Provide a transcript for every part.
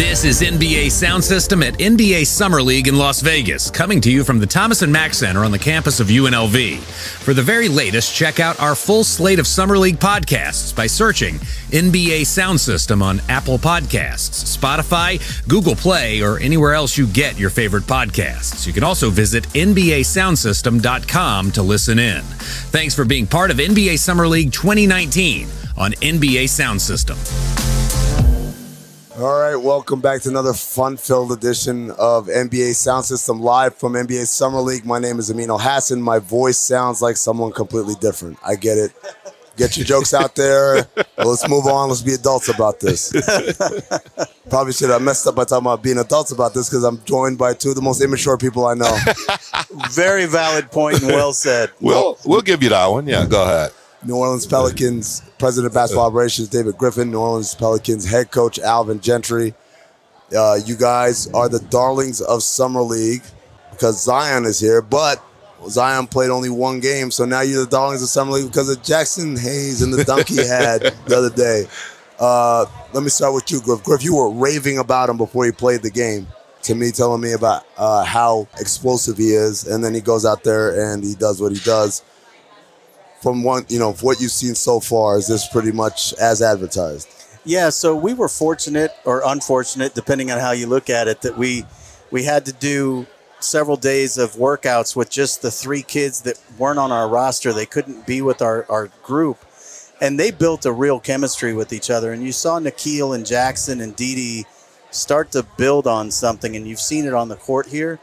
This is NBA Sound System at NBA Summer League in Las Vegas, coming to you from the Thomas and Mack Center on the campus of UNLV. For the very latest, check out our full slate of Summer League podcasts by searching NBA Sound System on Apple Podcasts, Spotify, Google Play, or anywhere else you get your favorite podcasts. You can also visit NBASoundsystem.com to listen in. Thanks for being part of NBA Summer League 2019 on NBA Sound System. All right, welcome back to another fun-filled edition of NBA Sound System live from NBA Summer League. My name is Amin Hassan. My voice sounds like someone completely different. I get it. Get your jokes out there. Let's move on. Let's be adults about this. Probably should have messed up by talking about being adults about this because I'm joined by two of the most immature people I know. Very valid point and well said. We'll we'll give you that one. Yeah, go ahead. New Orleans Pelicans President of Basketball Operations David Griffin, New Orleans Pelicans head coach Alvin Gentry. Uh, you guys are the darlings of Summer League because Zion is here, but Zion played only one game, so now you're the darlings of Summer League because of Jaxson Hayes and the dunk he had the other day. Uh, let me start with you, Griff. Griff, you were raving about him before he played the game to me, telling me about uh, how explosive he is, and then he goes out there and he does what he does from one, you know, what you've seen so far, is this pretty much as advertised? Yeah, so we were fortunate or unfortunate, depending on how you look at it, that we we had to do several days of workouts with just the three kids that weren't on our roster. They couldn't be with our, our group. And they built a real chemistry with each other. And you saw Nickeil and Jaxson and Didi start to build on something, and you've seen it on the court here.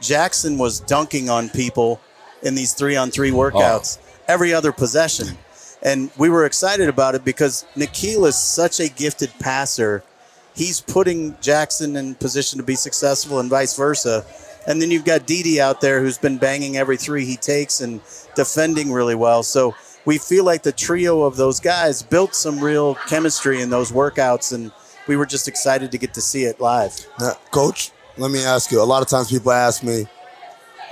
Jaxson was dunking on people in these three on three workouts. Oh every other possession. And we were excited about it because Nickeil is such a gifted passer. He's putting Jaxson in position to be successful and vice versa. And then you've got Didi out there who's been banging every three he takes and defending really well. So we feel like the trio of those guys built some real chemistry in those workouts, and we were just excited to get to see it live. Now, Coach, let me ask you. A lot of times people ask me,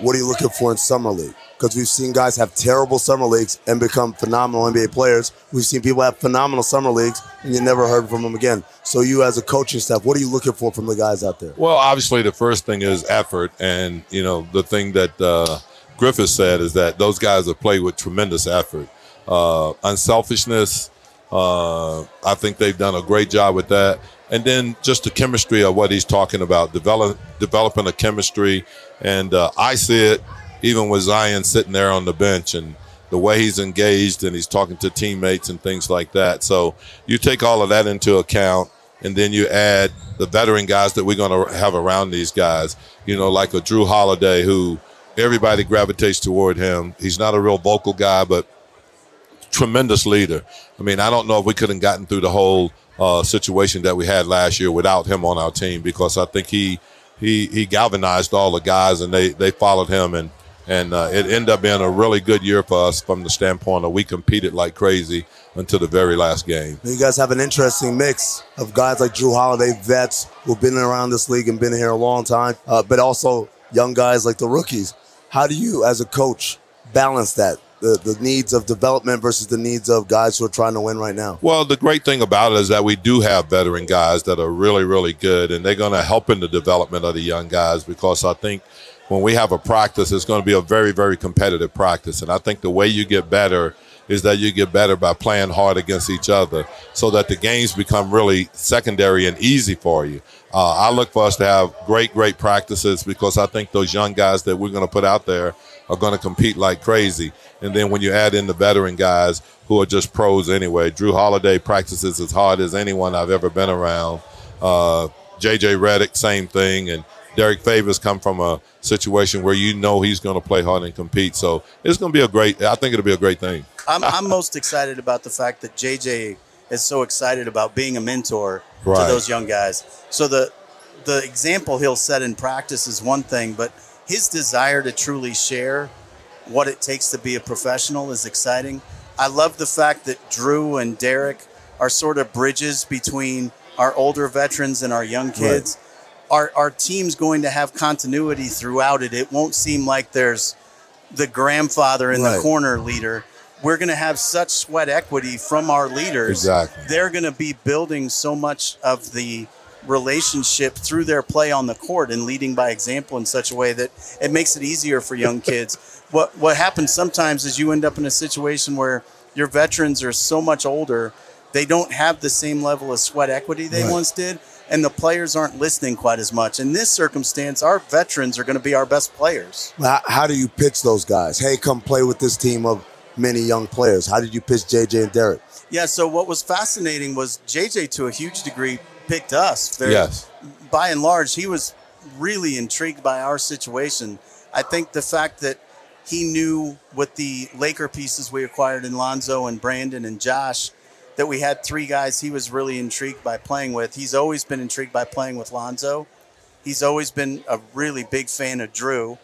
what are you looking for in Summer League? Because we've seen guys have terrible summer leagues and become phenomenal NBA players. We've seen people have phenomenal summer leagues and you never heard from them again. So you as a coaching staff, what are you looking for from the guys out there? Well, obviously the first thing is effort, and you know the thing that uh, Griffith said is that those guys have played with tremendous effort, uh, unselfishness. Uh, I think they've done a great job with that. And then just the chemistry of what he's talking about, develop, developing a chemistry. And uh, I see it even with Zion sitting there on the bench and the way he's engaged and he's talking to teammates and things like that. So you take all of that into account and then you add the veteran guys that we're going to have around these guys, you know, like a Jrue Holiday who everybody gravitates toward him. He's not a real vocal guy, but tremendous leader. I mean, I don't know if we could have gotten through the whole uh, situation that we had last year without him on our team because I think he he he galvanized all the guys and they they followed him and and uh, it ended up being a really good year for us from the standpoint of we competed like crazy until the very last game. You guys have an interesting mix of guys like Jrue Holiday, vets who've been around this league and been here a long time, uh, but also young guys like the rookies. How do you, as a coach, balance that? The, the needs of development versus the needs of guys who are trying to win right now? Well, the great thing about it is that we do have veteran guys that are really, really good, and they're going to help in the development of the young guys because I think – when we have a practice, it's going to be a very, very competitive practice. And I think the way you get better is that you get better by playing hard against each other so that the games become really secondary and easy for you. Uh, I look for us to have great, great practices because I think those young guys that we're going to put out there are going to compete like crazy. And then when you add in the veteran guys who are just pros anyway, Jrue Holiday practices as hard as anyone I've ever been around. Uh, JJ Redick, same thing. And Derrick Favors come from a situation where you know he's going to play hard and compete. So it's going to be a great. I think it'll be a great thing. I'm, I'm most excited about the fact that JJ is so excited about being a mentor right. to those young guys. So the the example he'll set in practice is one thing, but his desire to truly share what it takes to be a professional is exciting. I love the fact that Jrue and Derrick are sort of bridges between our older veterans and our young kids. Right our, our team's going to have continuity throughout it. It won't seem like there's the grandfather in right. the corner leader. We're going to have such sweat equity from our leaders. Exactly. They're going to be building so much of the relationship through their play on the court and leading by example in such a way that it makes it easier for young kids. what what happens sometimes is you end up in a situation where your veterans are so much older, they don't have the same level of sweat equity they Right. once did, and the players aren't listening quite as much. In this circumstance, our veterans are going to be our best players. How, do you pitch those guys? Hey, come play with this team of many young players. How did you pitch JJ and Derrick? Yeah, so what was fascinating was JJ to a huge degree picked us. Very, Yes. By and large, he was really intrigued by our situation. I think the fact that he knew with the Laker pieces we acquired in Lonzo and Brandon and Josh that we had three guys he was really intrigued by playing with. He's always been intrigued by playing with Lonzo. He's always been a really big fan of Jrue.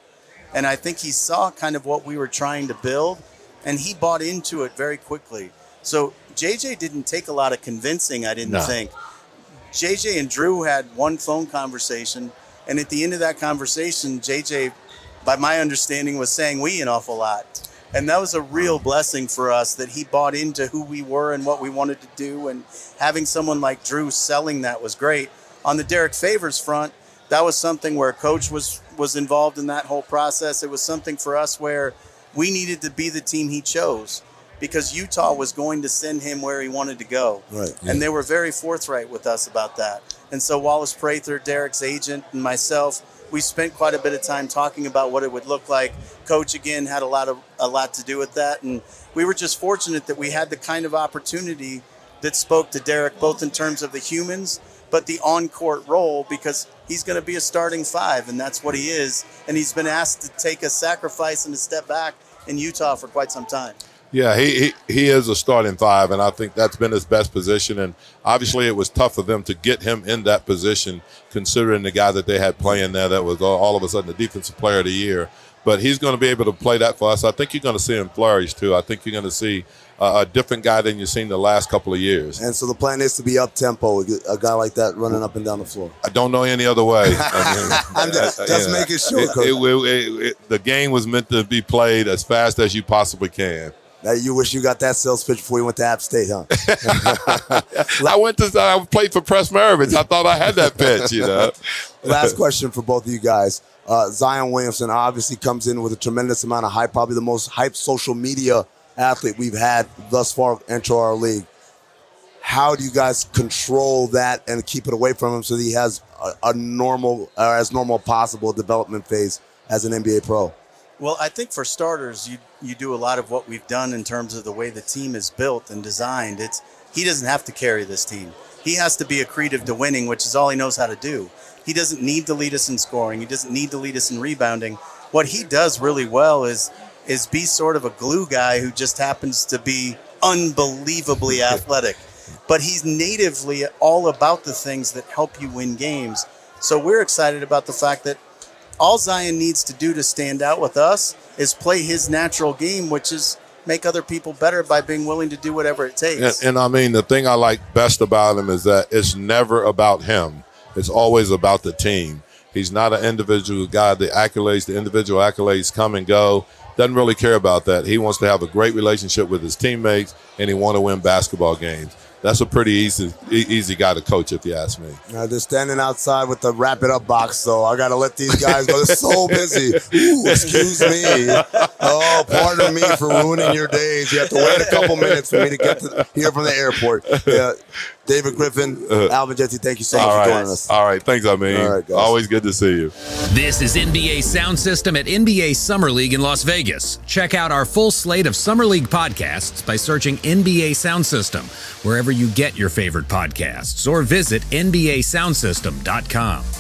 And I think he saw kind of what we were trying to build and he bought into it very quickly. So JJ didn't take a lot of convincing, I didn't No. think. JJ and Jrue had one phone conversation, and at the end of that conversation, JJ, by my understanding, was saying we an awful lot. And that was a real blessing for us that he bought into who we were and what we wanted to do. And having someone like Jrue selling that was great. On the Derrick Favors front, that was something where coach was was involved in that whole process. It was something for us where we needed to be the team he chose because Utah was going to send him where he wanted to go. Right. And they were very forthright with us about that. And so Wallace Prather, Derrick's agent, and myself, we spent quite a bit of time talking about what it would look like. Coach again had a lot of a lot to do with that, and we were just fortunate that we had the kind of opportunity that spoke to Derrick both in terms of the humans, but the on-court role because he's going to be a starting five, and that's what he is. And he's been asked to take a sacrifice and a step back in Utah for quite some time. Yeah, he, he he is a starting five, and I think that's been his best position. And obviously, it was tough for them to get him in that position, considering the guy that they had playing there that was all, all of a sudden the defensive player of the year. But he's going to be able to play that for us. I think you're going to see him flourish too. I think you're going to see a, a different guy than you've seen the last couple of years. And so the plan is to be up tempo, a guy like that running up and down the floor. I don't know any other way. I mean, I'm just- uh, just making sure, it it- it- the game was meant to be played as fast as you possibly can. Now you wish you got that sales pitch before you went to App State, huh? I went to I played for Press Maravich. I thought I had that pitch, you know. Last question for both of you guys. Uh, Zion Williamson obviously comes in with a tremendous amount of hype, probably the most hyped social media athlete we've had thus far enter our league. How do you guys control that and keep it away from him so that he has a, a normal, or as normal possible development phase as an NBA pro? Well, I think for starters, you you do a lot of what we've done in terms of the way the team is built and designed. It's he doesn't have to carry this team. He has to be accretive to winning, which is all he knows how to do. He doesn't need to lead us in scoring. He doesn't need to lead us in rebounding. What he does really well is is be sort of a glue guy who just happens to be unbelievably athletic. But he's natively all about the things that help you win games. So we're excited about the fact that all Zion needs to do to stand out with us is play his natural game, which is make other people better by being willing to do whatever it takes. And, and I mean, the thing I like best about him is that it's never about him. It's always about the team. He's not an individual guy. The accolades, the individual accolades come and go. Doesn't really care about that. He wants to have a great relationship with his teammates, and he want to win basketball games. That's a pretty easy, easy guy to coach, if you ask me. Now they're standing outside with the wrap it up box, so I gotta let these guys go. They're so busy. Ooh, excuse me. Oh, pardon me for ruining your days. You have to wait a couple minutes for me to get to here from the airport. Yeah, David Griffin, Alvin Gentry, thank you so much Uh, All for joining us. all right. Thanks, Amin, All right, guys. always good to see you. This is NBA Sound System at NBA Summer League in Las Vegas. Check out our full slate of Summer League podcasts by searching NBA Sound System wherever you get your favorite podcasts or visit NBASoundsystem.com.